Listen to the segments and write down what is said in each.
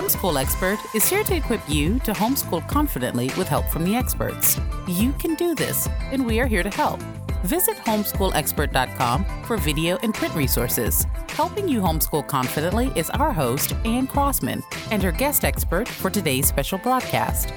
Homeschool Expert is here to equip you to homeschool confidently with help from the experts. You can do this, and we are here to help. Visit homeschoolexpert.com for video and print resources. Helping you homeschool confidently is our host, Anne Crossman, and her guest expert for today's special broadcast.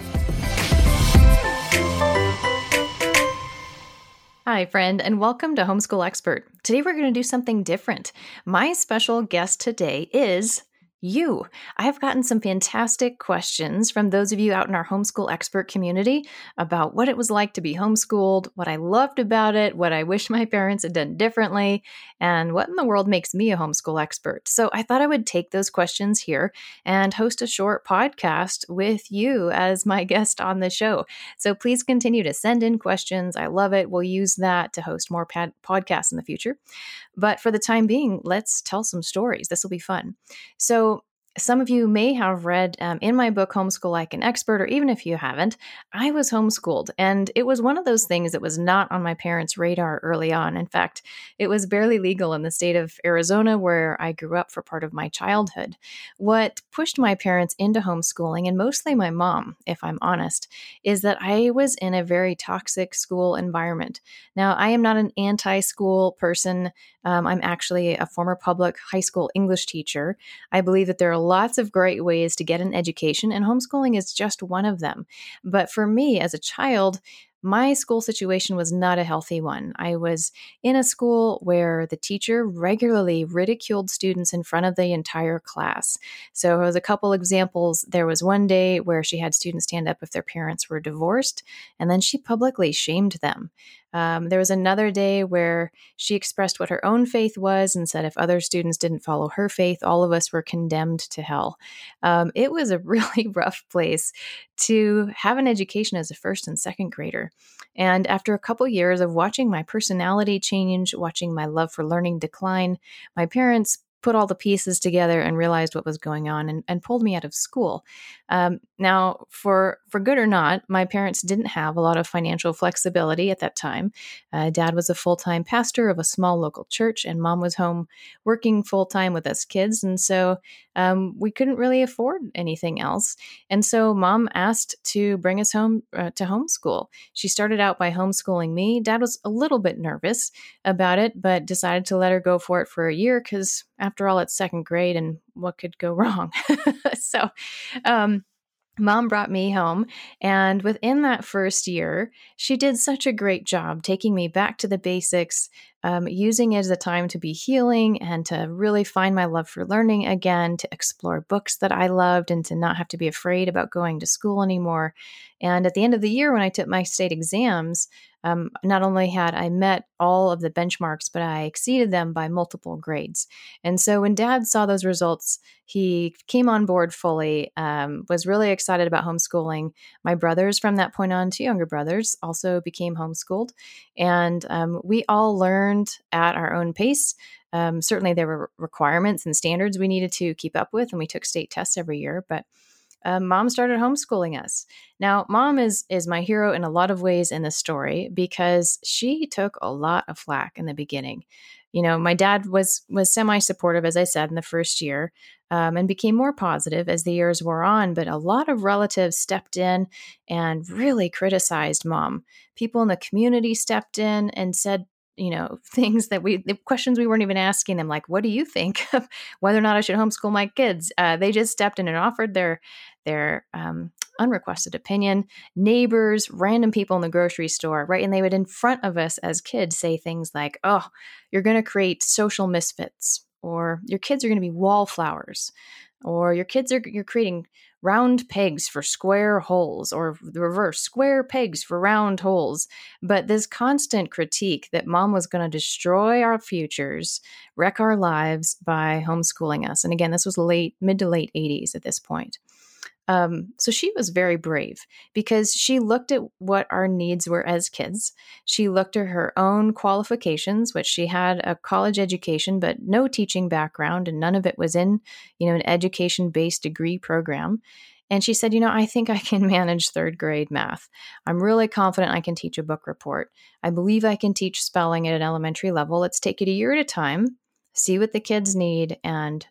Hi, friend, and welcome to Homeschool Expert. Today we're going to do something different. My special guest today is you. I have gotten some fantastic questions from those of you out in our homeschool expert community about what it was like to be homeschooled, what I loved about it, what I wish my parents had done differently, and what in the world makes me a homeschool expert. So I thought I would take those questions here and host a short podcast with you as my guest on the show. So please continue to send in questions. I love it. We'll use that to host more podcasts in the future. But for the time being, let's tell some stories. This will be fun. So, some of you may have read um, in my book, Homeschool Like an Expert, or even if you haven't, I was homeschooled. And it was one of those things that was not on my parents' radar early on. In fact, it was barely legal in the state of Arizona, where I grew up for part of my childhood. What pushed my parents into homeschooling, and mostly my mom, if I'm honest, is that I was in a very toxic school environment. Now, I am not an anti school person. Um, I'm actually a former public high school English teacher. I believe that there are lots of great ways to get an education, and homeschooling is just one of them. But for me as a child, my school situation was not a healthy one. I was in a school where the teacher regularly ridiculed students in front of the entire class. So, as a couple examples, there was one day where she had students stand up if their parents were divorced, and then she publicly shamed them. Um, there was another day where she expressed what her own faith was and said if other students didn't follow her faith, all of us were condemned to hell. Um, it was a really rough place to have an education as a first and second grader. And after a couple years of watching my personality change, watching my love for learning decline, my parents put all the pieces together and realized what was going on and, and pulled me out of school. Um, now, for for good or not, my parents didn't have a lot of financial flexibility at that time. Uh, Dad was a full time pastor of a small local church, and Mom was home working full time with us kids, and so um, we couldn't really afford anything else. And so, Mom asked to bring us home uh, to homeschool. She started out by homeschooling me. Dad was a little bit nervous about it, but decided to let her go for it for a year because after all, it's second grade and what could go wrong? so, um, Mom brought me home, and within that first year, she did such a great job taking me back to the basics, um, using it as a time to be healing and to really find my love for learning again, to explore books that I loved, and to not have to be afraid about going to school anymore. And at the end of the year, when I took my state exams, um, not only had I met all of the benchmarks, but I exceeded them by multiple grades. And so when dad saw those results, he came on board fully, um, was really excited about homeschooling. My brothers, from that point on, two younger brothers, also became homeschooled. And um, we all learned at our own pace. Um, certainly, there were requirements and standards we needed to keep up with, and we took state tests every year. But uh, mom started homeschooling us. Now, mom is is my hero in a lot of ways in this story because she took a lot of flack in the beginning. You know, my dad was was semi supportive, as I said, in the first year, um, and became more positive as the years wore on. But a lot of relatives stepped in and really criticized mom. People in the community stepped in and said you know things that we the questions we weren't even asking them like what do you think of whether or not i should homeschool my kids uh, they just stepped in and offered their their um, unrequested opinion neighbors random people in the grocery store right and they would in front of us as kids say things like oh you're going to create social misfits or your kids are going to be wallflowers or your kids are you're creating round pegs for square holes, or the reverse, square pegs for round holes. But this constant critique that mom was going to destroy our futures, wreck our lives by homeschooling us. And again, this was late, mid to late 80s at this point. Um, so she was very brave because she looked at what our needs were as kids. She looked at her own qualifications, which she had a college education, but no teaching background, and none of it was in, you know, an education based degree program. And she said, You know, I think I can manage third grade math. I'm really confident I can teach a book report. I believe I can teach spelling at an elementary level. Let's take it a year at a time, see what the kids need, and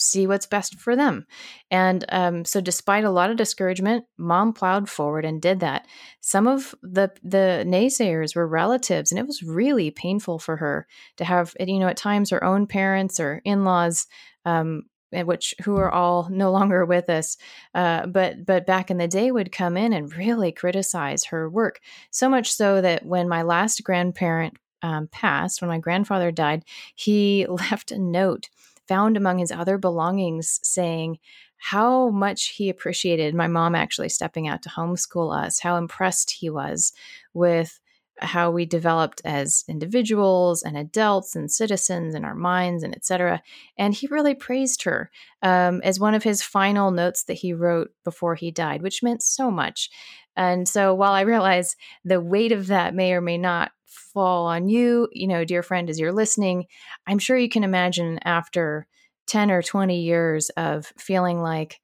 see what's best for them. And um, so, despite a lot of discouragement, mom plowed forward and did that. Some of the the naysayers were relatives, and it was really painful for her to have, you know, at times her own parents or in laws. Um, which who are all no longer with us, uh, but but back in the day would come in and really criticize her work. So much so that when my last grandparent um, passed, when my grandfather died, he left a note found among his other belongings saying how much he appreciated my mom actually stepping out to homeschool us, how impressed he was with how we developed as individuals and adults and citizens in our minds and etc and he really praised her um, as one of his final notes that he wrote before he died which meant so much. And so while i realize the weight of that may or may not fall on you, you know, dear friend, as you're listening. I'm sure you can imagine after 10 or 20 years of feeling like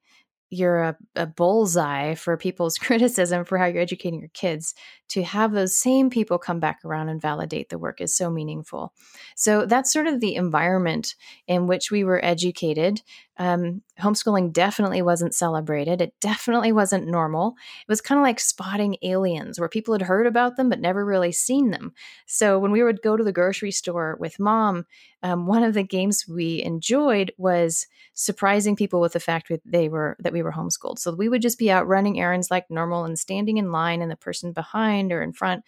you're a, a, bullseye for people's criticism for how you're educating your kids to have those same people come back around and validate the work is so meaningful. So that's sort of the environment in which we were educated. Um, homeschooling definitely wasn't celebrated. It definitely wasn't normal. It was kind of like spotting aliens where people had heard about them but never really seen them. So when we would go to the grocery store with mom um, one of the games we enjoyed was surprising people with the fact that they were that we were homeschooled. So we would just be out running errands like normal and standing in line, and the person behind or in front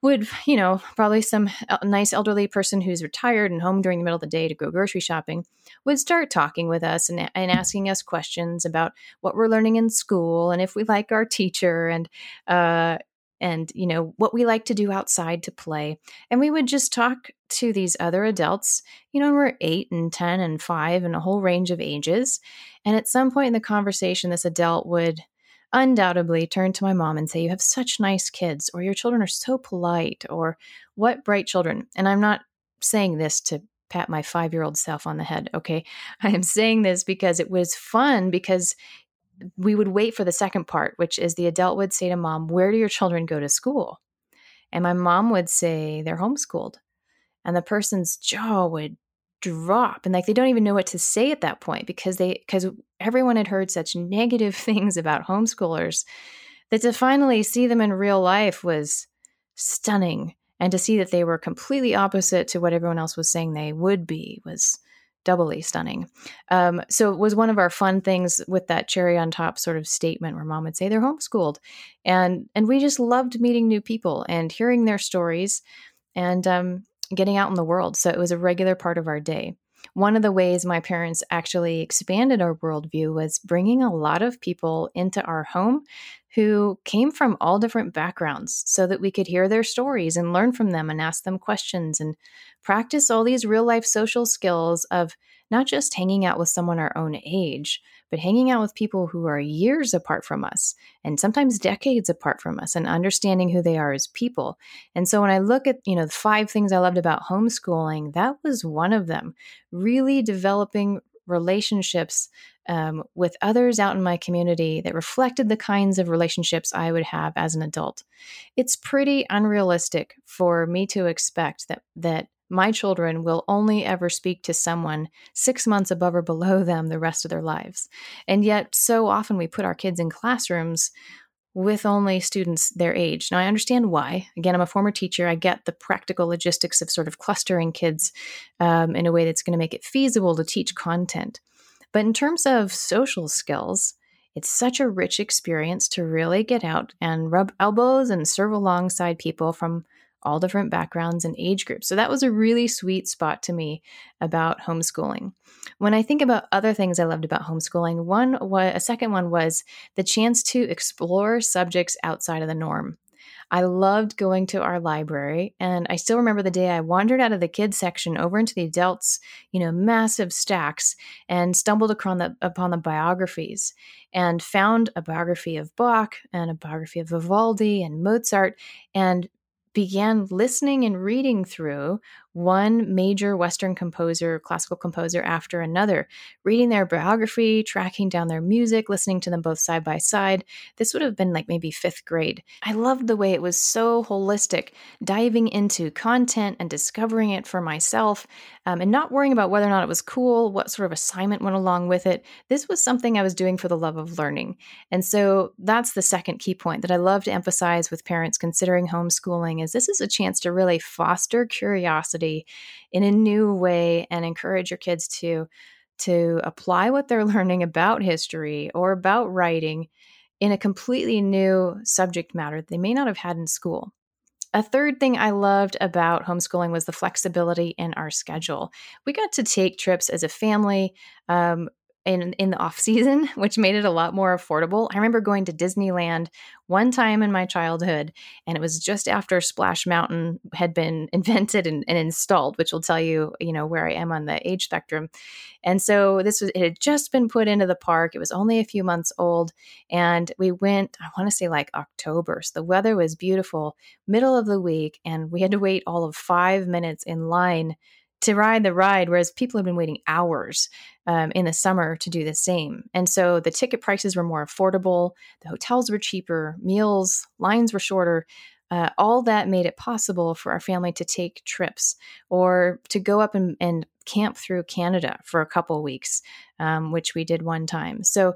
would, you know, probably some nice elderly person who's retired and home during the middle of the day to go grocery shopping would start talking with us and, and asking us questions about what we're learning in school and if we like our teacher and uh, and you know what we like to do outside to play. And we would just talk to these other adults you know we're 8 and 10 and 5 and a whole range of ages. And at some point in the conversation this adult would undoubtedly turn to my mom and say you have such nice kids or your children are so polite or what bright children and i'm not saying this to pat my 5-year-old self on the head okay i am saying this because it was fun because we would wait for the second part, which is the adult would say to mom, Where do your children go to school? And my mom would say, They're homeschooled. And the person's jaw would drop and like they don't even know what to say at that point because they because everyone had heard such negative things about homeschoolers that to finally see them in real life was stunning and to see that they were completely opposite to what everyone else was saying they would be was doubly stunning. Um, so it was one of our fun things with that cherry on top sort of statement where mom would say they're homeschooled, and and we just loved meeting new people and hearing their stories, and um, getting out in the world. So it was a regular part of our day. One of the ways my parents actually expanded our worldview was bringing a lot of people into our home who came from all different backgrounds so that we could hear their stories and learn from them and ask them questions and practice all these real life social skills of not just hanging out with someone our own age, but hanging out with people who are years apart from us and sometimes decades apart from us and understanding who they are as people. And so when I look at, you know, the five things I loved about homeschooling, that was one of them. Really developing relationships um, with others out in my community that reflected the kinds of relationships I would have as an adult. It's pretty unrealistic for me to expect that that my children will only ever speak to someone six months above or below them the rest of their lives. And yet, so often we put our kids in classrooms with only students their age. Now, I understand why. Again, I'm a former teacher. I get the practical logistics of sort of clustering kids um, in a way that's going to make it feasible to teach content. But in terms of social skills, it's such a rich experience to really get out and rub elbows and serve alongside people from all different backgrounds and age groups. So that was a really sweet spot to me about homeschooling. When I think about other things I loved about homeschooling, one was a second one was the chance to explore subjects outside of the norm. I loved going to our library, and I still remember the day I wandered out of the kids section over into the adults, you know, massive stacks, and stumbled upon the, upon the biographies and found a biography of Bach and a biography of Vivaldi and Mozart, and began listening and reading through one major Western composer, classical composer after another, reading their biography, tracking down their music, listening to them both side by side. This would have been like maybe fifth grade. I loved the way it was so holistic, diving into content and discovering it for myself um, and not worrying about whether or not it was cool, what sort of assignment went along with it. This was something I was doing for the love of learning. And so that's the second key point that I love to emphasize with parents considering homeschooling is this is a chance to really foster curiosity in a new way and encourage your kids to to apply what they're learning about history or about writing in a completely new subject matter they may not have had in school. A third thing I loved about homeschooling was the flexibility in our schedule. We got to take trips as a family. Um, in in the off season, which made it a lot more affordable. I remember going to Disneyland one time in my childhood, and it was just after Splash Mountain had been invented and, and installed, which will tell you, you know, where I am on the age spectrum. And so this was it had just been put into the park. It was only a few months old, and we went. I want to say like October, so the weather was beautiful, middle of the week, and we had to wait all of five minutes in line to ride the ride, whereas people have been waiting hours um, in the summer to do the same. And so the ticket prices were more affordable, the hotels were cheaper, meals, lines were shorter. Uh, all that made it possible for our family to take trips or to go up and, and camp through Canada for a couple weeks, um, which we did one time. So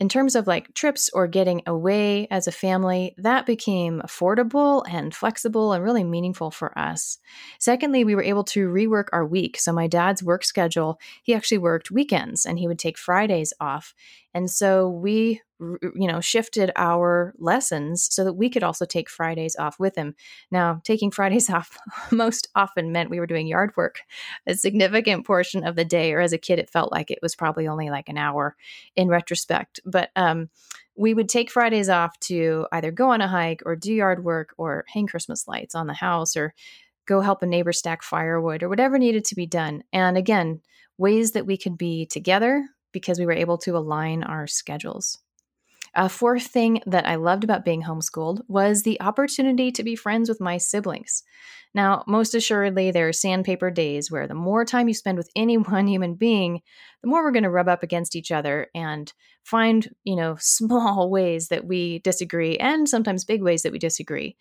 in terms of like trips or getting away as a family, that became affordable and flexible and really meaningful for us. Secondly, we were able to rework our week. So, my dad's work schedule, he actually worked weekends and he would take Fridays off. And so we you know shifted our lessons so that we could also take fridays off with him. Now taking fridays off most often meant we were doing yard work a significant portion of the day or as a kid it felt like it was probably only like an hour in retrospect. But um, we would take fridays off to either go on a hike or do yard work or hang christmas lights on the house or go help a neighbor stack firewood or whatever needed to be done. And again ways that we could be together because we were able to align our schedules. A fourth thing that I loved about being homeschooled was the opportunity to be friends with my siblings. Now, most assuredly, there are sandpaper days where the more time you spend with any one human being, the more we're going to rub up against each other and find, you know, small ways that we disagree and sometimes big ways that we disagree.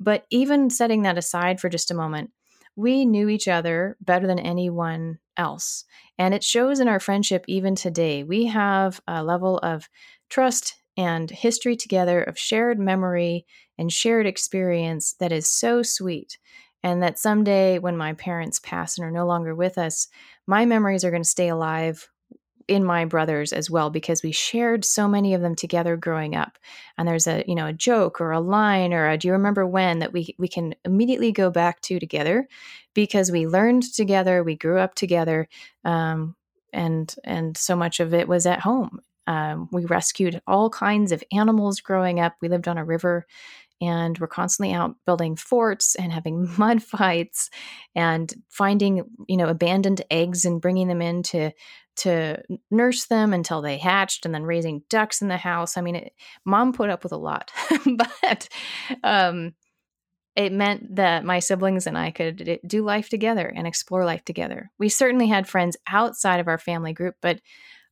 But even setting that aside for just a moment, we knew each other better than anyone else. And it shows in our friendship even today. We have a level of trust and history together of shared memory and shared experience that is so sweet. And that someday, when my parents pass and are no longer with us, my memories are going to stay alive in my brothers as well because we shared so many of them together growing up. And there's a you know a joke or a line or a do you remember when? that we we can immediately go back to together because we learned together we grew up together um, and and so much of it was at home. Um, we rescued all kinds of animals growing up. We lived on a river and we're constantly out building forts and having mud fights and finding you know abandoned eggs and bringing them into to nurse them until they hatched and then raising ducks in the house. I mean, it, mom put up with a lot, but um, it meant that my siblings and I could do life together and explore life together. We certainly had friends outside of our family group, but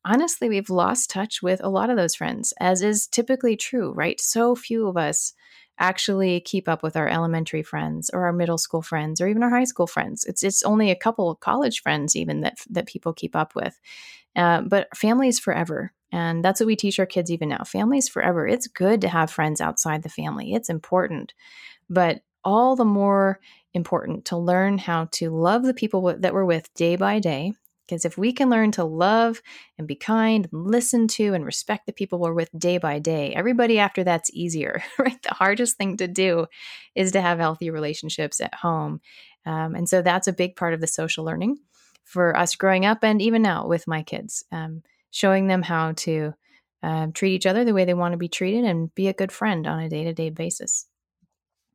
honestly, we've lost touch with a lot of those friends, as is typically true, right? So few of us actually keep up with our elementary friends or our middle school friends or even our high school friends. It's it's only a couple of college friends even that that people keep up with. Uh, but families forever, and that's what we teach our kids even now. Families forever. It's good to have friends outside the family. It's important, but all the more important to learn how to love the people that we're with day by day because if we can learn to love and be kind and listen to and respect the people we're with day by day, everybody after that's easier, right? The hardest thing to do is to have healthy relationships at home. Um, and so that's a big part of the social learning for us growing up and even now with my kids, um, showing them how to uh, treat each other the way they want to be treated and be a good friend on a day to day basis.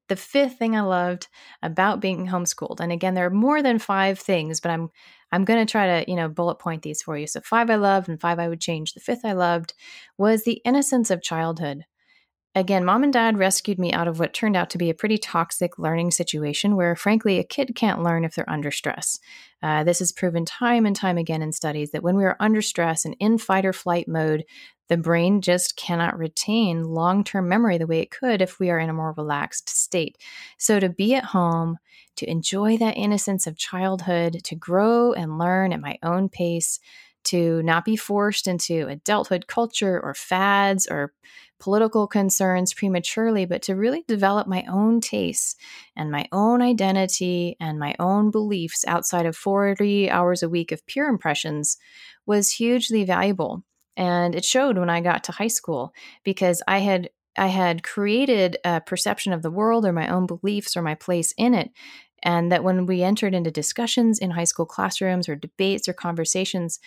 The fifth thing I loved about being homeschooled, and again, there are more than five things, but I'm I'm going to try to, you know, bullet point these for you. So five I loved and five I would change. The fifth I loved was the innocence of childhood. again, mom and dad rescued me out of what turned out to be a pretty toxic learning situation where, frankly, a kid can't learn if they're under stress. Uh, this is proven time and time again in studies that when we are under stress and in fight or flight mode, the brain just cannot retain long term memory the way it could if we are in a more relaxed state. So, to be at home, to enjoy that innocence of childhood, to grow and learn at my own pace, to not be forced into adulthood culture or fads or political concerns prematurely, but to really develop my own tastes and my own identity and my own beliefs outside of 40 hours a week of pure impressions was hugely valuable. And it showed when I got to high school because I had I had created a perception of the world or my own beliefs or my place in it. And that when we entered into discussions in high school classrooms or debates or conversations,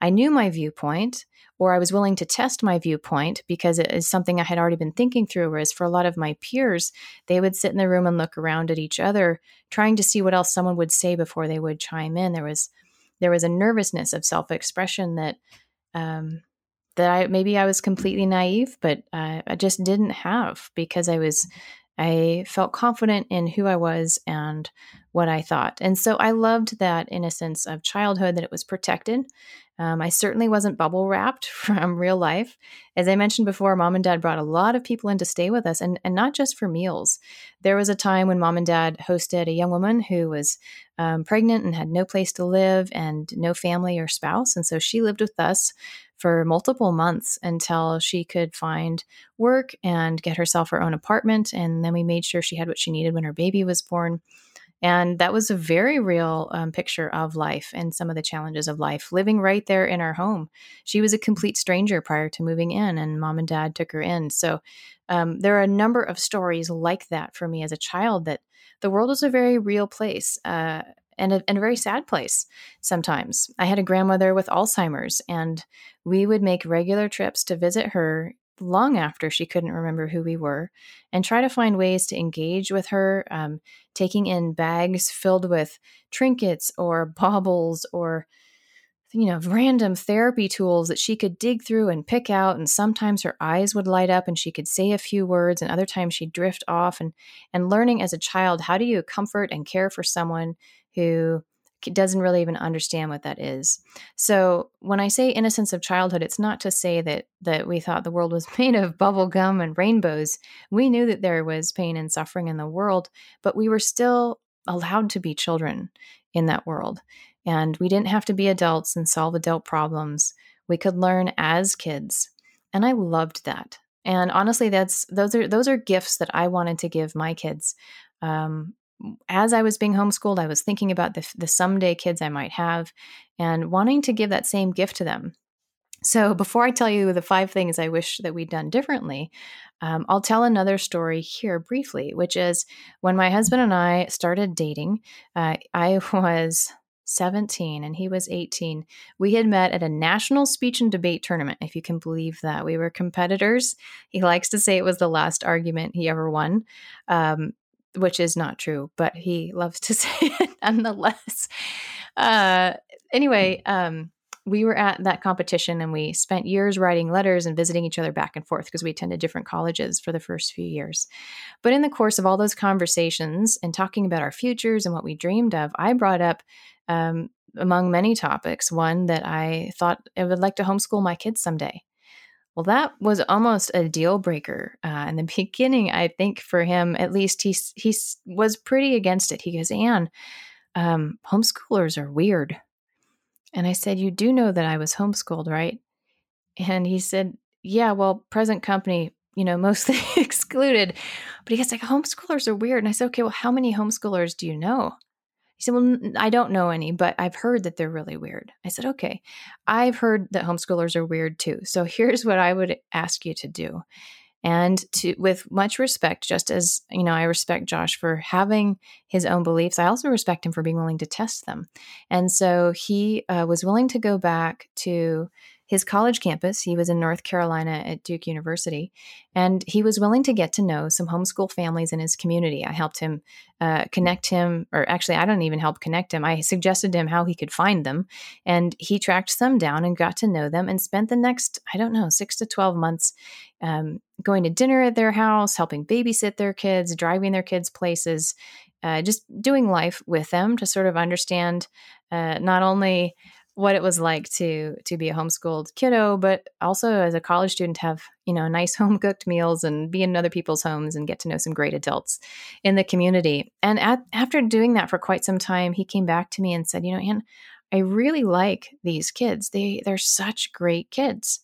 I knew my viewpoint or I was willing to test my viewpoint because it is something I had already been thinking through. Whereas for a lot of my peers, they would sit in the room and look around at each other, trying to see what else someone would say before they would chime in. There was there was a nervousness of self expression that um, that I maybe I was completely naive, but uh, I just didn't have because I was I felt confident in who I was and what I thought. And so I loved that innocence of childhood, that it was protected. Um, I certainly wasn't bubble wrapped from real life. As I mentioned before, mom and dad brought a lot of people in to stay with us, and, and not just for meals. There was a time when mom and dad hosted a young woman who was um, pregnant and had no place to live and no family or spouse. And so she lived with us for multiple months until she could find work and get herself her own apartment. And then we made sure she had what she needed when her baby was born. And that was a very real um, picture of life and some of the challenges of life, living right there in our home. She was a complete stranger prior to moving in, and mom and dad took her in. So um, there are a number of stories like that for me as a child that the world is a very real place. Uh, and a, and a very sad place sometimes. I had a grandmother with Alzheimer's, and we would make regular trips to visit her long after she couldn't remember who we were and try to find ways to engage with her, um, taking in bags filled with trinkets or baubles or you know, random therapy tools that she could dig through and pick out. And sometimes her eyes would light up and she could say a few words, and other times she'd drift off. And and learning as a child, how do you comfort and care for someone who doesn't really even understand what that is. So when I say innocence of childhood, it's not to say that that we thought the world was made of bubble gum and rainbows. We knew that there was pain and suffering in the world, but we were still allowed to be children in that world. And we didn't have to be adults and solve adult problems. We could learn as kids. And I loved that. And honestly, that's those are those are gifts that I wanted to give my kids. Um, as I was being homeschooled, I was thinking about the, the someday kids I might have and wanting to give that same gift to them. So, before I tell you the five things I wish that we'd done differently, um, I'll tell another story here briefly, which is when my husband and I started dating, uh, I was 17 and he was 18. We had met at a national speech and debate tournament, if you can believe that. We were competitors. He likes to say it was the last argument he ever won. Um, which is not true, but he loves to say it nonetheless. Uh, anyway, um, we were at that competition and we spent years writing letters and visiting each other back and forth because we attended different colleges for the first few years. But in the course of all those conversations and talking about our futures and what we dreamed of, I brought up, um, among many topics, one that I thought I would like to homeschool my kids someday. Well, that was almost a deal breaker uh, in the beginning. I think for him, at least, he he was pretty against it. He goes, "Anne, um, homeschoolers are weird," and I said, "You do know that I was homeschooled, right?" And he said, "Yeah, well, present company, you know, mostly excluded." But he goes, "Like homeschoolers are weird," and I said, "Okay, well, how many homeschoolers do you know?" He said, Well, I don't know any, but I've heard that they're really weird. I said, Okay, I've heard that homeschoolers are weird too. So here's what I would ask you to do. And to with much respect, just as you know, I respect Josh for having his own beliefs. I also respect him for being willing to test them. And so he uh, was willing to go back to his college campus. He was in North Carolina at Duke University, and he was willing to get to know some homeschool families in his community. I helped him uh, connect him, or actually, I don't even help connect him. I suggested to him how he could find them, and he tracked some down and got to know them and spent the next, I don't know, six to 12 months um, going to dinner at their house, helping babysit their kids, driving their kids places, uh, just doing life with them to sort of understand uh, not only what it was like to to be a homeschooled kiddo, but also as a college student have you know nice home cooked meals and be in other people's homes and get to know some great adults in the community. And at, after doing that for quite some time, he came back to me and said, you know, Anne, I really like these kids. They they're such great kids.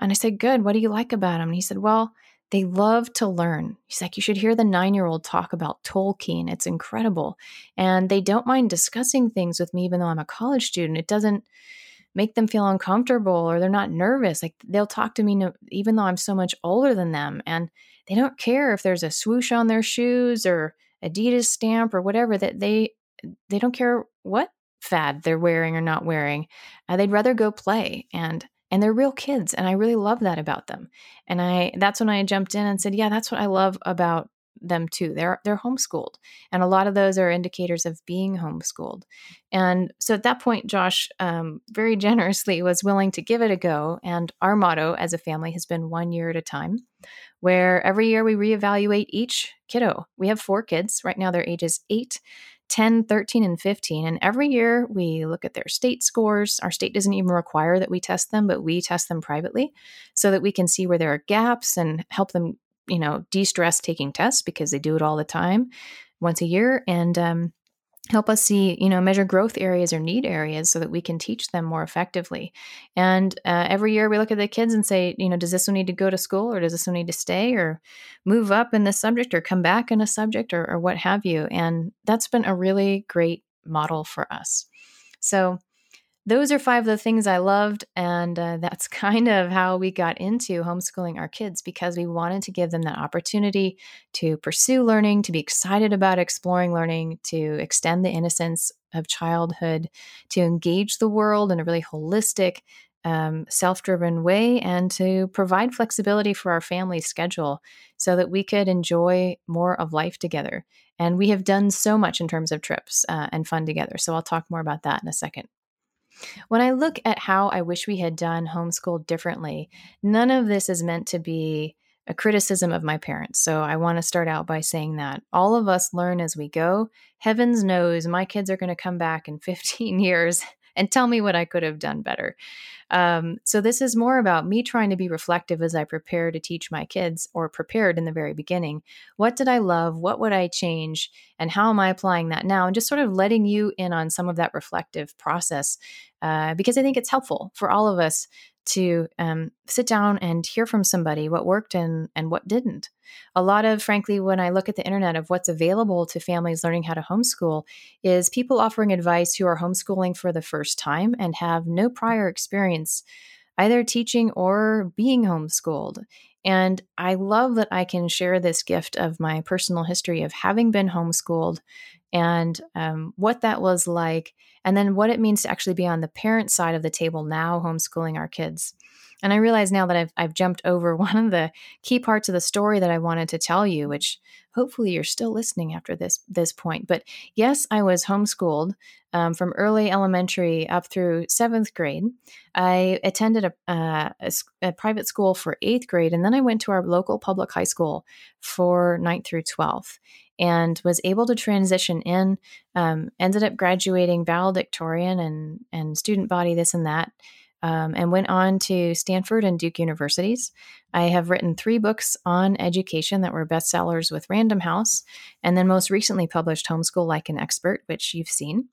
And I said, good. What do you like about them? And he said, well, they love to learn. He's like, you should hear the nine year old talk about Tolkien. It's incredible. And they don't mind discussing things with me, even though I'm a college student. It doesn't make them feel uncomfortable or they're not nervous. Like they'll talk to me, even though I'm so much older than them. And they don't care if there's a swoosh on their shoes or Adidas stamp or whatever that they, they don't care what fad they're wearing or not wearing. Uh, they'd rather go play. And and they're real kids and i really love that about them. And i that's when i jumped in and said yeah that's what i love about them too. They're they're homeschooled. And a lot of those are indicators of being homeschooled. And so at that point josh um, very generously was willing to give it a go and our motto as a family has been one year at a time where every year we reevaluate each kiddo. We have four kids. Right now they're ages 8 10, 13, and 15. And every year we look at their state scores. Our state doesn't even require that we test them, but we test them privately so that we can see where there are gaps and help them, you know, de stress taking tests because they do it all the time once a year. And, um, help us see you know measure growth areas or need areas so that we can teach them more effectively. And uh, every year we look at the kids and say you know does this one need to go to school or does this one need to stay or move up in this subject or come back in a subject or, or what have you? And that's been a really great model for us. So those are five of the things I loved. And uh, that's kind of how we got into homeschooling our kids because we wanted to give them that opportunity to pursue learning, to be excited about exploring learning, to extend the innocence of childhood, to engage the world in a really holistic, um, self driven way, and to provide flexibility for our family schedule so that we could enjoy more of life together. And we have done so much in terms of trips uh, and fun together. So I'll talk more about that in a second. When I look at how I wish we had done homeschool differently, none of this is meant to be a criticism of my parents. So I want to start out by saying that all of us learn as we go. Heavens knows my kids are going to come back in 15 years and tell me what I could have done better. Um, so this is more about me trying to be reflective as I prepare to teach my kids, or prepared in the very beginning. What did I love? What would I change? And how am I applying that now? And just sort of letting you in on some of that reflective process, uh, because I think it's helpful for all of us to um, sit down and hear from somebody what worked and and what didn't. A lot of, frankly, when I look at the internet of what's available to families learning how to homeschool, is people offering advice who are homeschooling for the first time and have no prior experience either teaching or being homeschooled. And I love that I can share this gift of my personal history of having been homeschooled and um, what that was like, and then what it means to actually be on the parent side of the table now, homeschooling our kids. And I realize now that I've, I've jumped over one of the key parts of the story that I wanted to tell you, which hopefully you're still listening after this this point. But yes, I was homeschooled um, from early elementary up through seventh grade. I attended a, uh, a, a, private school for eighth grade, and then I went to our local public high school for ninth through twelfth and was able to transition in. Um, ended up graduating valedictorian and and student body this and that. Um, and went on to Stanford and Duke universities. I have written three books on education that were bestsellers with Random House, and then most recently published Homeschool Like an Expert, which you've seen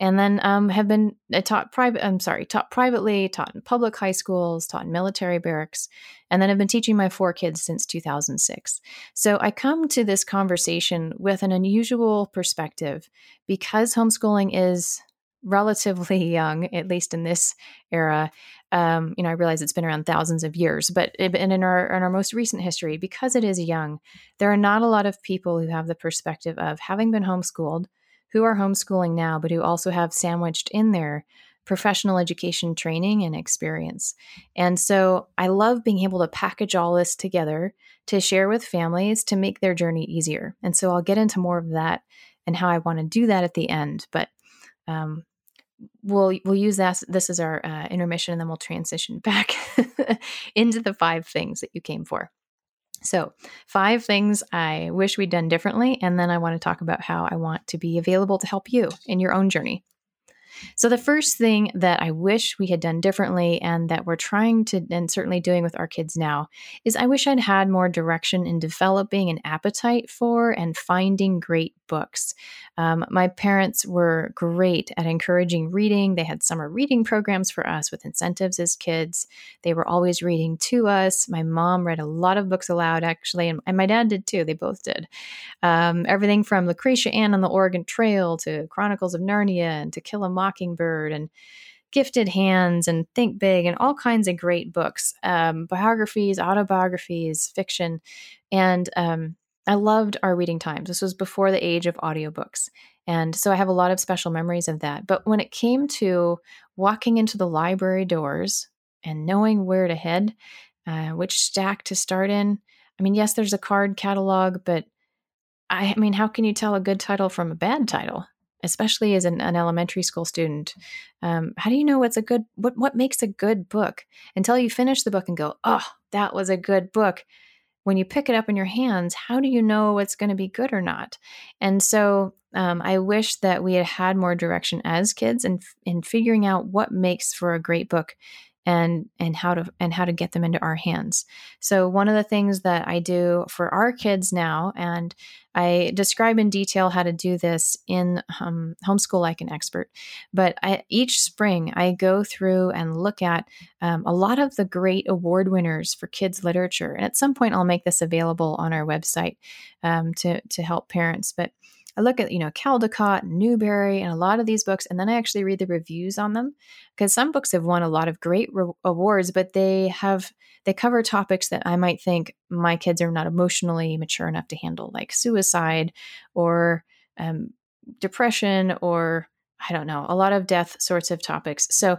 and then um, have been uh, taught private i'm sorry taught privately taught in public high schools taught in military barracks and then I've been teaching my four kids since 2006 so i come to this conversation with an unusual perspective because homeschooling is relatively young at least in this era. Um, you know i realize it's been around thousands of years but and in our in our most recent history because it is young there are not a lot of people who have the perspective of having been homeschooled who are homeschooling now, but who also have sandwiched in there professional education training and experience. And so I love being able to package all this together to share with families to make their journey easier. And so I'll get into more of that and how I want to do that at the end. But um, we'll we'll use that this as our uh, intermission, and then we'll transition back into the five things that you came for. So, five things I wish we'd done differently, and then I want to talk about how I want to be available to help you in your own journey. So, the first thing that I wish we had done differently and that we're trying to, and certainly doing with our kids now, is I wish I'd had more direction in developing an appetite for and finding great books. Um, my parents were great at encouraging reading. They had summer reading programs for us with incentives as kids. They were always reading to us. My mom read a lot of books aloud, actually, and, and my dad did too. They both did. Um, everything from Lucretia Ann on the Oregon Trail to Chronicles of Narnia and To Kill a Mockingbird and Gifted Hands and Think Big and all kinds of great books, um, biographies, autobiographies, fiction. And um, I loved our reading times. This was before the age of audiobooks. And so I have a lot of special memories of that. But when it came to walking into the library doors and knowing where to head, uh, which stack to start in, I mean, yes, there's a card catalog, but I, I mean, how can you tell a good title from a bad title? Especially as an, an elementary school student um, how do you know what's a good what what makes a good book? Until you finish the book and go oh that was a good book. When you pick it up in your hands how do you know it's going to be good or not? And so um, i wish that we had had more direction as kids in, in figuring out what makes for a great book and and how to and how to get them into our hands. So one of the things that I do for our kids now, and I describe in detail how to do this in um, homeschool like an expert. But I, each spring, I go through and look at um, a lot of the great award winners for kids literature, and at some point, I'll make this available on our website um, to to help parents. But I look at, you know, Caldecott and Newbery and a lot of these books, and then I actually read the reviews on them because some books have won a lot of great re- awards, but they have, they cover topics that I might think my kids are not emotionally mature enough to handle, like suicide or um, depression or I don't know, a lot of death sorts of topics. So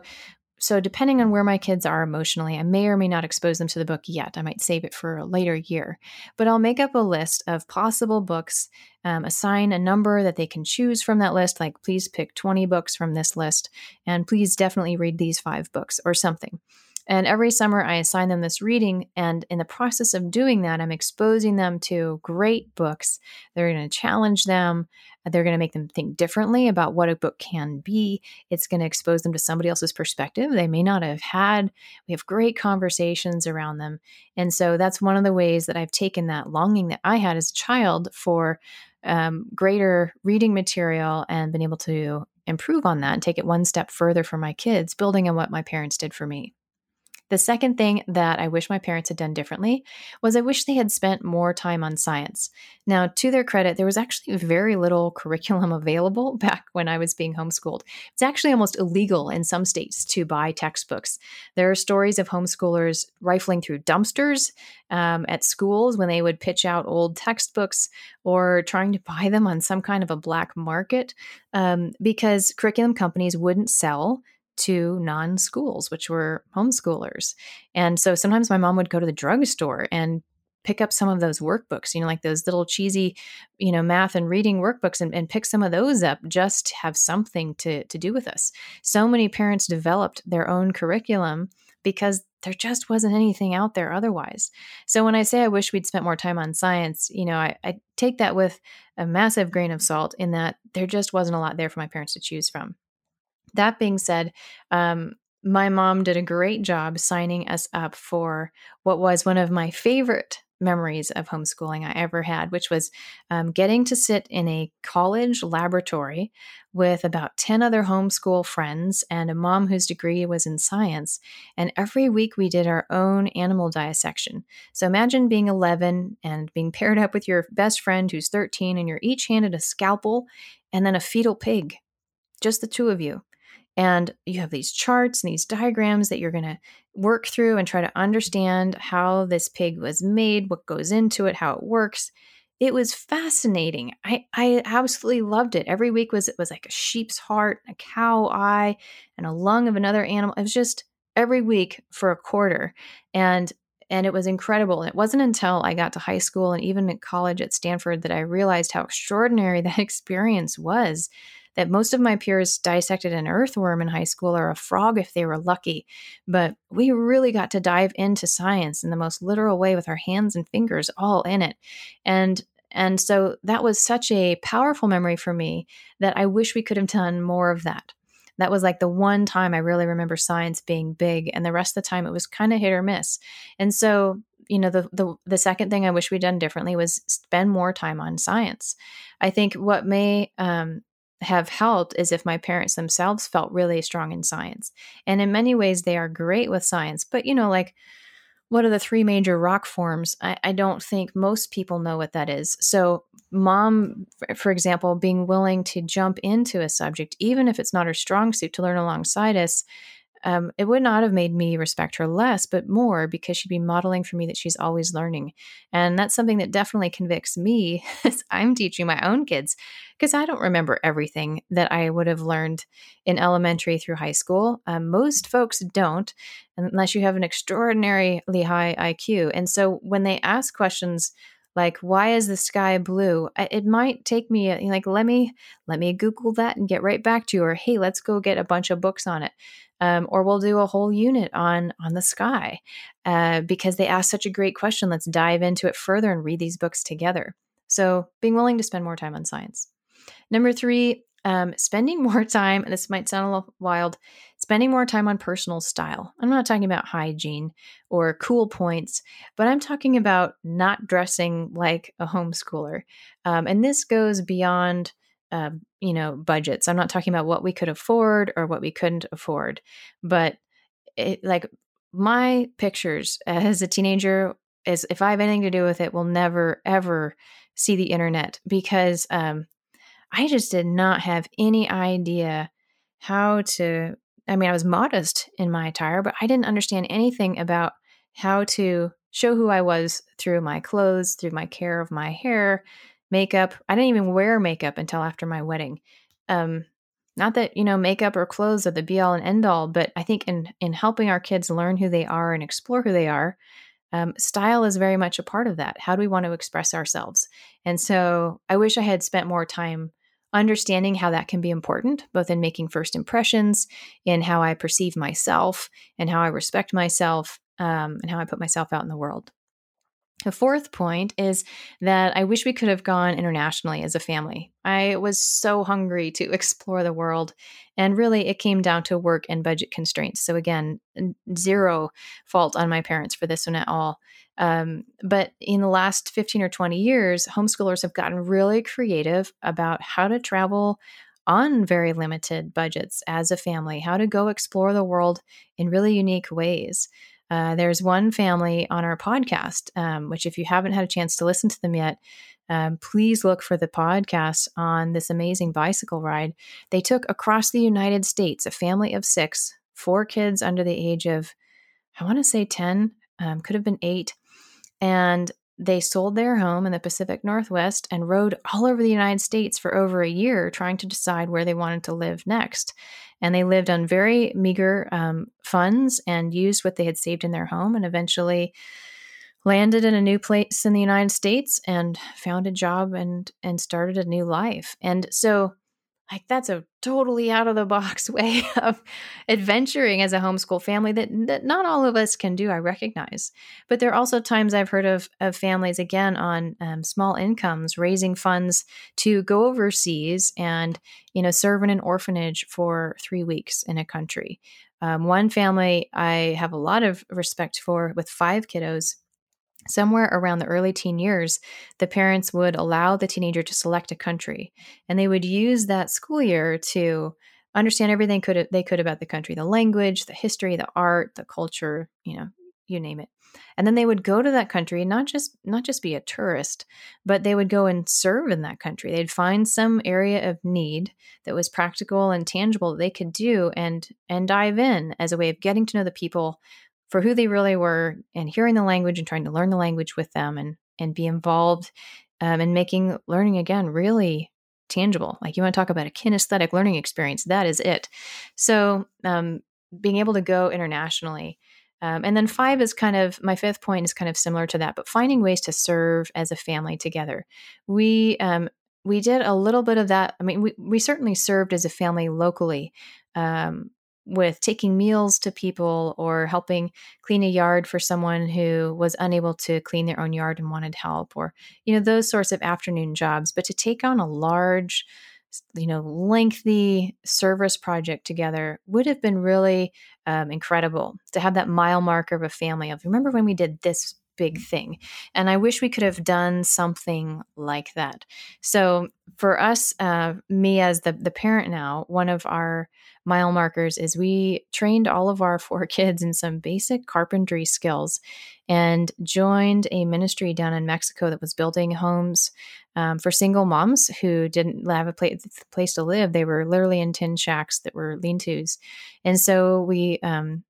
so, depending on where my kids are emotionally, I may or may not expose them to the book yet. I might save it for a later year. But I'll make up a list of possible books, um, assign a number that they can choose from that list, like please pick 20 books from this list, and please definitely read these five books or something. And every summer, I assign them this reading. And in the process of doing that, I'm exposing them to great books. They're going to challenge them. They're going to make them think differently about what a book can be. It's going to expose them to somebody else's perspective they may not have had. We have great conversations around them. And so that's one of the ways that I've taken that longing that I had as a child for um, greater reading material and been able to improve on that and take it one step further for my kids, building on what my parents did for me. The second thing that I wish my parents had done differently was I wish they had spent more time on science. Now, to their credit, there was actually very little curriculum available back when I was being homeschooled. It's actually almost illegal in some states to buy textbooks. There are stories of homeschoolers rifling through dumpsters um, at schools when they would pitch out old textbooks or trying to buy them on some kind of a black market um, because curriculum companies wouldn't sell to non schools, which were homeschoolers. And so sometimes my mom would go to the drugstore and pick up some of those workbooks, you know, like those little cheesy, you know, math and reading workbooks and, and pick some of those up just to have something to, to do with us. So many parents developed their own curriculum because there just wasn't anything out there otherwise. So when I say I wish we'd spent more time on science, you know, I, I take that with a massive grain of salt in that there just wasn't a lot there for my parents to choose from. That being said, um, my mom did a great job signing us up for what was one of my favorite memories of homeschooling I ever had, which was um, getting to sit in a college laboratory with about 10 other homeschool friends and a mom whose degree was in science. And every week we did our own animal dissection. So imagine being 11 and being paired up with your best friend who's 13, and you're each handed a scalpel and then a fetal pig, just the two of you. And you have these charts and these diagrams that you're going to work through and try to understand how this pig was made, what goes into it, how it works. it was fascinating. I, I absolutely loved it. Every week was it was like a sheep's heart, a cow eye, and a lung of another animal. It was just every week for a quarter. And and it was incredible. It wasn't until I got to high school and even at college at Stanford that I realized how extraordinary that experience was. That most of my peers dissected an earthworm in high school or a frog if they were lucky. But we really got to dive into science in the most literal way with our hands and fingers all in it. And and so that was such a powerful memory for me that I wish we could have done more of that. That was like the one time I really remember science being big, and the rest of the time it was kind of hit or miss. And so, you know, the, the the second thing I wish we'd done differently was spend more time on science. I think what may um, have helped is if my parents themselves felt really strong in science, and in many ways they are great with science. But you know, like what are the three major rock forms? I, I, don't think most people know what that is. So, mom, for example, being willing to jump into a subject, even if it's not her strong suit, to learn alongside us, um, it would not have made me respect her less, but more because she'd be modeling for me that she's always learning. And that's something that definitely convicts me as I'm teaching my own kids because I don't remember everything that I would have learned in elementary through high school. Um, most folks don't, unless you have an extraordinarily high IQ. And so when they ask questions, like why is the sky blue it might take me like let me let me google that and get right back to you or hey let's go get a bunch of books on it um, or we'll do a whole unit on on the sky uh, because they ask such a great question. Let's dive into it further and read these books together. So, being willing to spend more time on science. Number three, um, spending more time, and this might sound a little wild, spending more time on personal style. I'm not talking about hygiene or cool points, but I'm talking about not dressing like a homeschooler. Um, and this goes beyond uh, you know budgets. I'm not talking about what we could afford or what we couldn't afford but it, like my pictures as a teenager is if i have anything to do with it will never ever see the internet because um, i just did not have any idea how to i mean i was modest in my attire but i didn't understand anything about how to show who i was through my clothes through my care of my hair makeup. I didn't even wear makeup until after my wedding. Um, not that you know makeup or clothes are the be all and end all, but I think in in helping our kids learn who they are and explore who they are, um, style is very much a part of that. How do we want to express ourselves? And so I wish I had spent more time understanding how that can be important, both in making first impressions, in how I perceive myself, and how I respect myself, um, and how I put myself out in the world. The fourth point is that I wish we could have gone internationally as a family. I was so hungry to explore the world, and really it came down to work and budget constraints. So, again, zero fault on my parents for this one at all. Um, but in the last 15 or 20 years, homeschoolers have gotten really creative about how to travel on very limited budgets as a family, how to go explore the world in really unique ways. Uh, there's one family on our podcast, um, which, if you haven't had a chance to listen to them yet, um, please look for the podcast on this amazing bicycle ride. They took across the United States a family of six, four kids under the age of, I want to say 10, um, could have been eight. And they sold their home in the Pacific Northwest and rode all over the United States for over a year trying to decide where they wanted to live next. And they lived on very meager um, funds and used what they had saved in their home and eventually landed in a new place in the United States and found a job and and started a new life. And so like that's a totally out of the box way of adventuring as a homeschool family that, that not all of us can do i recognize. But there are also times i've heard of, of families again on um, small incomes raising funds to go overseas and you know serve in an orphanage for three weeks in a country. Um, one family i have a lot of respect for with five kiddos somewhere around the early teen years, the parents would allow the teenager to select a country and they would use that school year to understand everything could they could about the country, the language, the history, the art, the culture, you know, you name it. And then they would go to that country not just not just be a tourist, but they would go and serve in that country. They'd find some area of need that was practical and tangible that they could do and and dive in as a way of getting to know the people for who they really were and hearing the language and trying to learn the language with them and and be involved um, and making learning again really tangible. Like you want to talk about a kinesthetic learning experience, that is it. So, um, being able to go internationally. Um, and then five is kind of my fifth point is kind of similar to that, but finding ways to serve as a family together. We um, we did a little bit of that. I mean, we we certainly served as a family locally. Um, with taking meals to people or helping clean a yard for someone who was unable to clean their own yard and wanted help or you know those sorts of afternoon jobs. But to take on a large you know lengthy service project together would have been really um, incredible to have that mile marker of a family of remember when we did this big thing. And I wish we could have done something like that. So for us, uh, me as the the parent now, one of our mile markers is we trained all of our four kids in some basic carpentry skills and joined a ministry down in Mexico that was building homes um, for single moms who didn't have a place, place to live. They were literally in tin shacks that were lean tos. And so we um,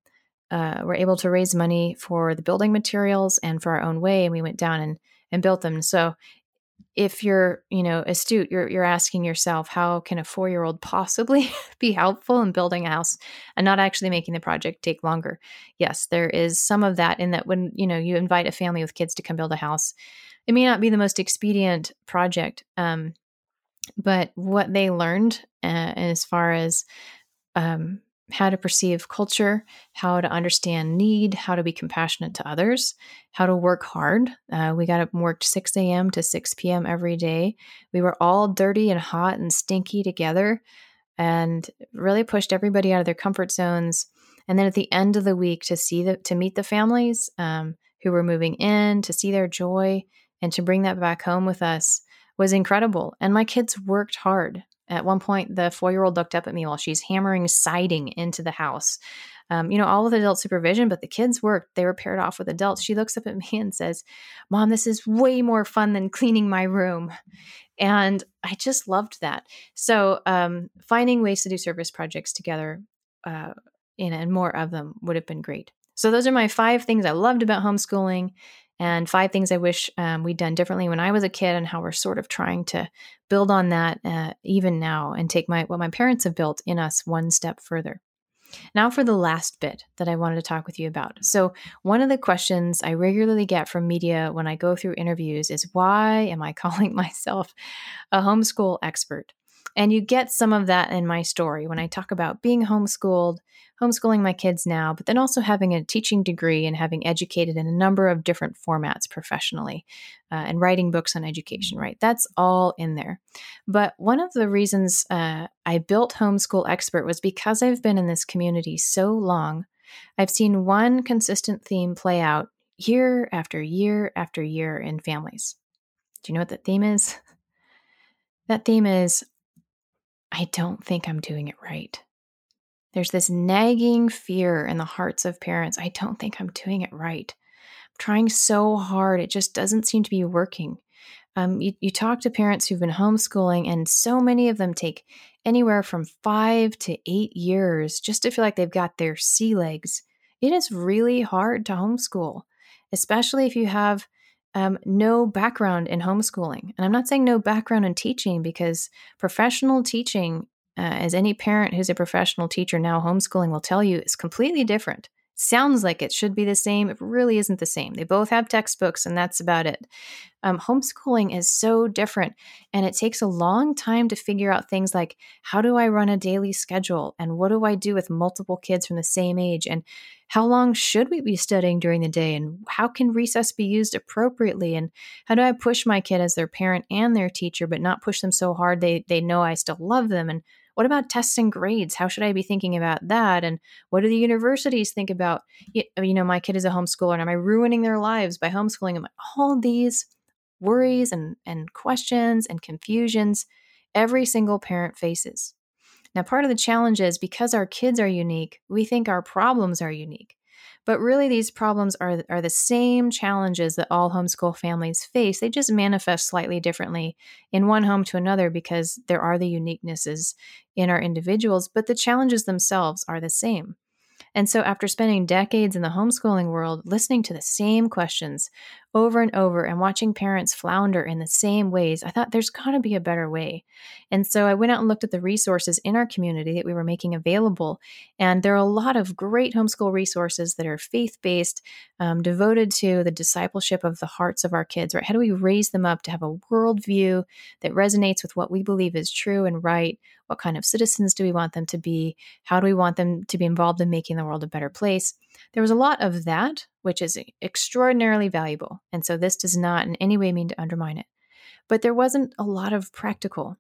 uh, were able to raise money for the building materials and for our own way, and we went down and and built them. So if you're you know astute you're you're asking yourself how can a 4-year-old possibly be helpful in building a house and not actually making the project take longer yes there is some of that in that when you know you invite a family with kids to come build a house it may not be the most expedient project um, but what they learned uh, as far as um, how to perceive culture, how to understand need, how to be compassionate to others, how to work hard. Uh, we got up and worked 6 a.m. to 6 p.m. every day. We were all dirty and hot and stinky together and really pushed everybody out of their comfort zones. And then at the end of the week, to see the, to meet the families um, who were moving in, to see their joy, and to bring that back home with us was incredible. And my kids worked hard. At one point, the four year old looked up at me while she's hammering siding into the house. Um, you know, all with adult supervision, but the kids worked. They were paired off with adults. She looks up at me and says, Mom, this is way more fun than cleaning my room. And I just loved that. So, um, finding ways to do service projects together uh, and more of them would have been great. So, those are my five things I loved about homeschooling and five things I wish um, we'd done differently when I was a kid, and how we're sort of trying to build on that uh, even now and take my what my parents have built in us one step further. Now, for the last bit that I wanted to talk with you about. So, one of the questions I regularly get from media when I go through interviews is why am I calling myself a homeschool expert? And you get some of that in my story when I talk about being homeschooled, homeschooling my kids now, but then also having a teaching degree and having educated in a number of different formats professionally uh, and writing books on education, right? That's all in there. But one of the reasons uh, I built Homeschool Expert was because I've been in this community so long. I've seen one consistent theme play out year after year after year in families. Do you know what that theme is? That theme is I don't think I'm doing it right. There's this nagging fear in the hearts of parents. I don't think I'm doing it right. I'm trying so hard. It just doesn't seem to be working. Um, you, you talk to parents who've been homeschooling, and so many of them take anywhere from five to eight years just to feel like they've got their sea legs. It is really hard to homeschool, especially if you have um, no background in homeschooling. And I'm not saying no background in teaching because professional teaching uh, as any parent who's a professional teacher now homeschooling will tell you, is completely different. Sounds like it should be the same. It really isn't the same. They both have textbooks, and that's about it. Um, homeschooling is so different, and it takes a long time to figure out things like how do I run a daily schedule, and what do I do with multiple kids from the same age, and how long should we be studying during the day, and how can recess be used appropriately, and how do I push my kid as their parent and their teacher, but not push them so hard they they know I still love them, and what about tests and grades? How should I be thinking about that? And what do the universities think about, you know, my kid is a homeschooler and am I ruining their lives by homeschooling them? All these worries and, and questions and confusions every single parent faces. Now, part of the challenge is because our kids are unique, we think our problems are unique. But really, these problems are, are the same challenges that all homeschool families face. They just manifest slightly differently in one home to another because there are the uniquenesses in our individuals, but the challenges themselves are the same. And so, after spending decades in the homeschooling world, listening to the same questions over and over and watching parents flounder in the same ways, I thought there's got to be a better way. And so I went out and looked at the resources in our community that we were making available. And there are a lot of great homeschool resources that are faith based, um, devoted to the discipleship of the hearts of our kids, right? How do we raise them up to have a worldview that resonates with what we believe is true and right? What kind of citizens do we want them to be? How do we want them to be involved in making the world a better place? There was a lot of that, which is extraordinarily valuable. And so this does not in any way mean to undermine it. But there wasn't a lot of practical,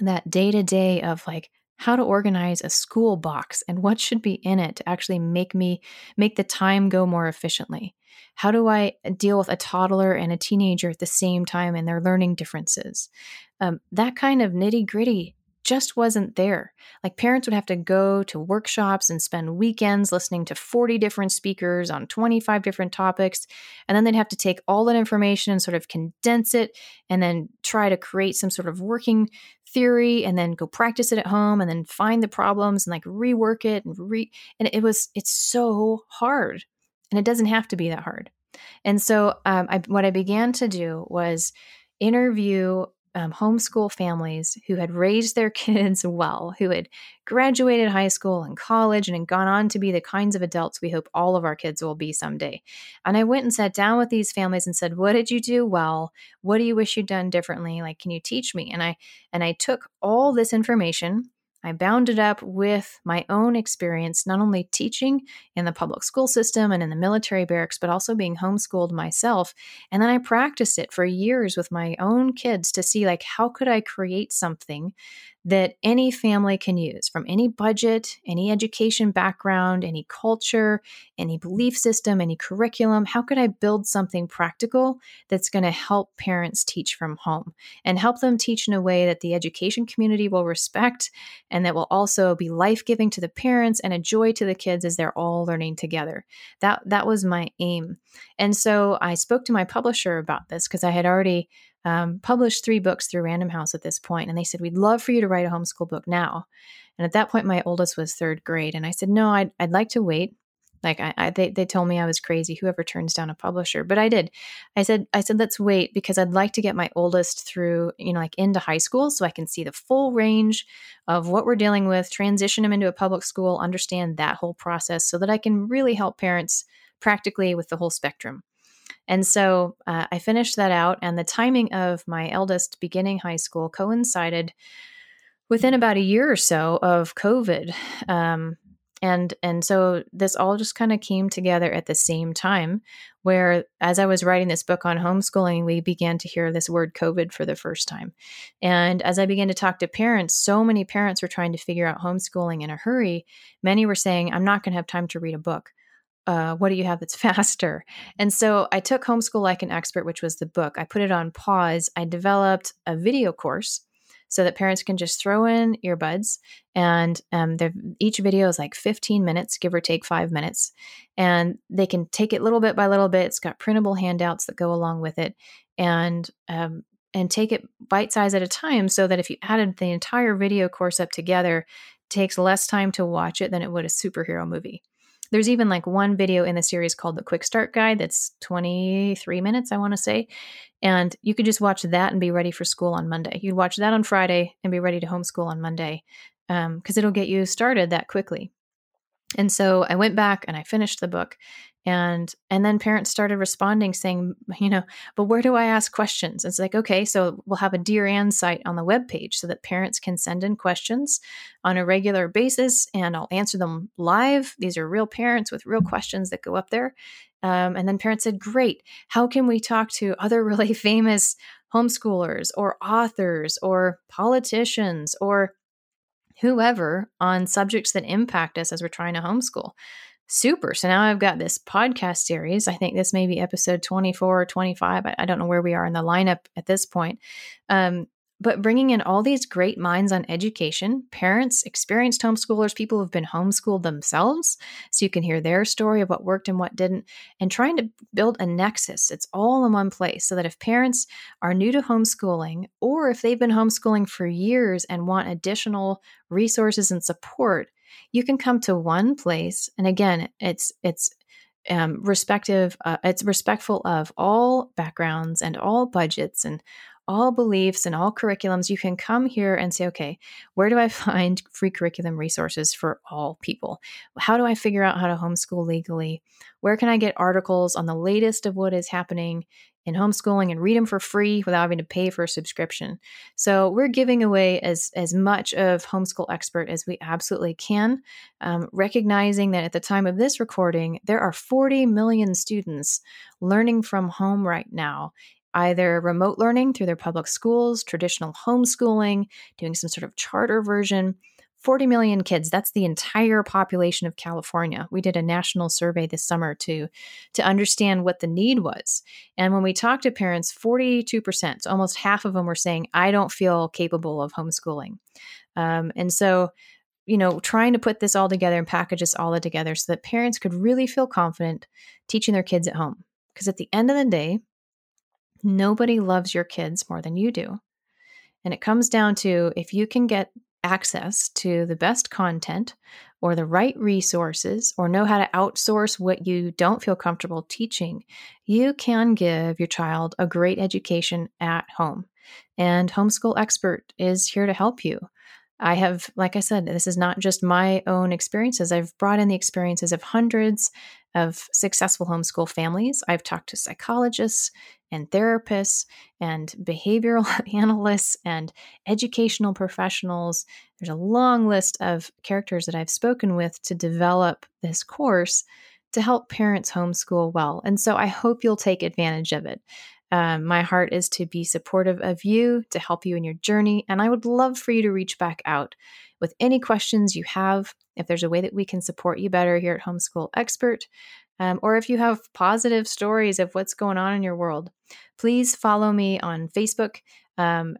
that day to day of like, how to organize a school box and what should be in it to actually make me make the time go more efficiently how do i deal with a toddler and a teenager at the same time and their learning differences um, that kind of nitty gritty just wasn't there. Like parents would have to go to workshops and spend weekends listening to 40 different speakers on 25 different topics. And then they'd have to take all that information and sort of condense it and then try to create some sort of working theory and then go practice it at home and then find the problems and like rework it and re and it was it's so hard. And it doesn't have to be that hard. And so um, I, what I began to do was interview um, homeschool families who had raised their kids well, who had graduated high school and college and had gone on to be the kinds of adults we hope all of our kids will be someday. And I went and sat down with these families and said, "What did you do well? What do you wish you'd done differently? Like, can you teach me?" And I and I took all this information I bound it up with my own experience, not only teaching in the public school system and in the military barracks, but also being homeschooled myself. And then I practiced it for years with my own kids to see, like, how could I create something that any family can use from any budget, any education background, any culture, any belief system, any curriculum. How could I build something practical that's going to help parents teach from home and help them teach in a way that the education community will respect and that will also be life-giving to the parents and a joy to the kids as they're all learning together. That that was my aim. And so I spoke to my publisher about this because I had already um, published three books through Random House at this point, and they said, We'd love for you to write a homeschool book now. And at that point, my oldest was third grade. And I said, No, I'd, I'd like to wait. Like I, I, they, they told me I was crazy. Whoever turns down a publisher, but I did. I said, I said, let's wait because I'd like to get my oldest through, you know, like into high school, so I can see the full range of what we're dealing with, transition him into a public school, understand that whole process, so that I can really help parents practically with the whole spectrum. And so uh, I finished that out, and the timing of my eldest beginning high school coincided within about a year or so of COVID. Um, and and so this all just kind of came together at the same time where as i was writing this book on homeschooling we began to hear this word covid for the first time. And as i began to talk to parents so many parents were trying to figure out homeschooling in a hurry. Many were saying i'm not going to have time to read a book uh, what do you have that's faster? And so I took Homeschool Like an Expert, which was the book. I put it on pause. I developed a video course so that parents can just throw in earbuds and um, each video is like 15 minutes give or take five minutes and they can take it little bit by little bit it's got printable handouts that go along with it and um, and take it bite size at a time so that if you added the entire video course up together takes less time to watch it than it would a superhero movie there's even like one video in the series called the Quick Start Guide that's 23 minutes, I want to say. And you could just watch that and be ready for school on Monday. You'd watch that on Friday and be ready to homeschool on Monday because um, it'll get you started that quickly. And so I went back and I finished the book and and then parents started responding saying you know but where do i ask questions? It's like okay so we'll have a dear anne site on the web page so that parents can send in questions on a regular basis and i'll answer them live. These are real parents with real questions that go up there. Um, and then parents said great. How can we talk to other really famous homeschoolers or authors or politicians or whoever on subjects that impact us as we're trying to homeschool super. So now I've got this podcast series. I think this may be episode 24 or 25. I, I don't know where we are in the lineup at this point. Um, but bringing in all these great minds on education, parents, experienced homeschoolers, people who've been homeschooled themselves, so you can hear their story of what worked and what didn't, and trying to build a nexus. It's all in one place so that if parents are new to homeschooling or if they've been homeschooling for years and want additional resources and support, you can come to one place and again it's it's um, respective uh, it's respectful of all backgrounds and all budgets and all beliefs and all curriculums. You can come here and say okay where do i find free curriculum resources for all people? How do i figure out how to homeschool legally? Where can i get articles on the latest of what is happening in homeschooling and read them for free without having to pay for a subscription. So we're giving away as as much of Homeschool Expert as we absolutely can, um, recognizing that at the time of this recording, there are 40 million students learning from home right now. Either remote learning through their public schools, traditional homeschooling, doing some sort of charter version, 40 million kids. That's the entire population of california. We did a national survey this summer to to understand what the need was. And when we talked to parents 42% so almost half of them were saying i don't feel capable of homeschooling. Um, and so you know trying to put this all together and package this all together so that parents could really feel confident teaching their kids at home. Because at the end of the day nobody loves your kids more than you do. And it comes down to if you can get access to the best content or the right resources or know how to outsource what you don't feel comfortable teaching, you can give your child a great education at home. And Homeschool Expert is here to help you. I have, like I said, this is not just my own experiences. I've brought in the experiences of hundreds of successful homeschool families. I've talked to psychologists and therapists and behavioral analysts and educational professionals. There's a long list of characters that I've spoken with to develop this course to help parents homeschool well. And so I hope you'll take advantage of it. Um, my heart is to be supportive of you, to help you in your journey. And I would love for you to reach back out with any questions you have. If there's a way that we can support you better here at Homeschool Expert, um, or if you have positive stories of what's going on in your world, please follow me on Facebook, um,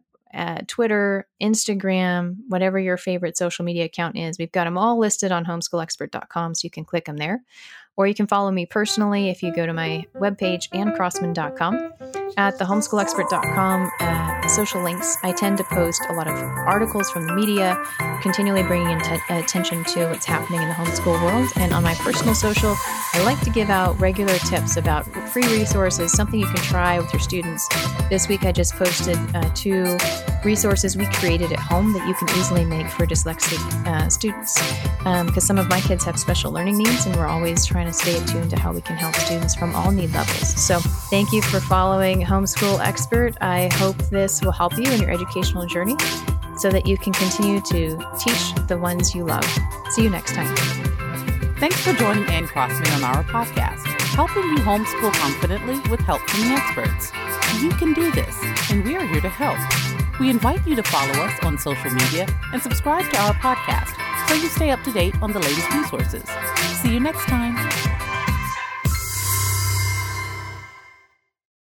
Twitter, Instagram, whatever your favorite social media account is. We've got them all listed on homeschoolexpert.com, so you can click them there. Or you can follow me personally if you go to my webpage, annecrossman.com. At the homeschoolexpert.com uh, social links, I tend to post a lot of articles from the media, continually bringing t- attention to what's happening in the homeschool world. And on my personal social, I like to give out regular tips about free resources, something you can try with your students. This week, I just posted uh, two resources we created at home that you can easily make for dyslexic uh, students. Because um, some of my kids have special learning needs, and we're always trying to stay attuned to how we can help students from all need levels. So, thank you for following Homeschool Expert. I hope this will help you in your educational journey so that you can continue to teach the ones you love. See you next time. Thanks for joining Anne Crossman on our podcast, helping you homeschool confidently with help from the experts. You can do this, and we are here to help. We invite you to follow us on social media and subscribe to our podcast so you stay up to date on the latest resources. See you next time.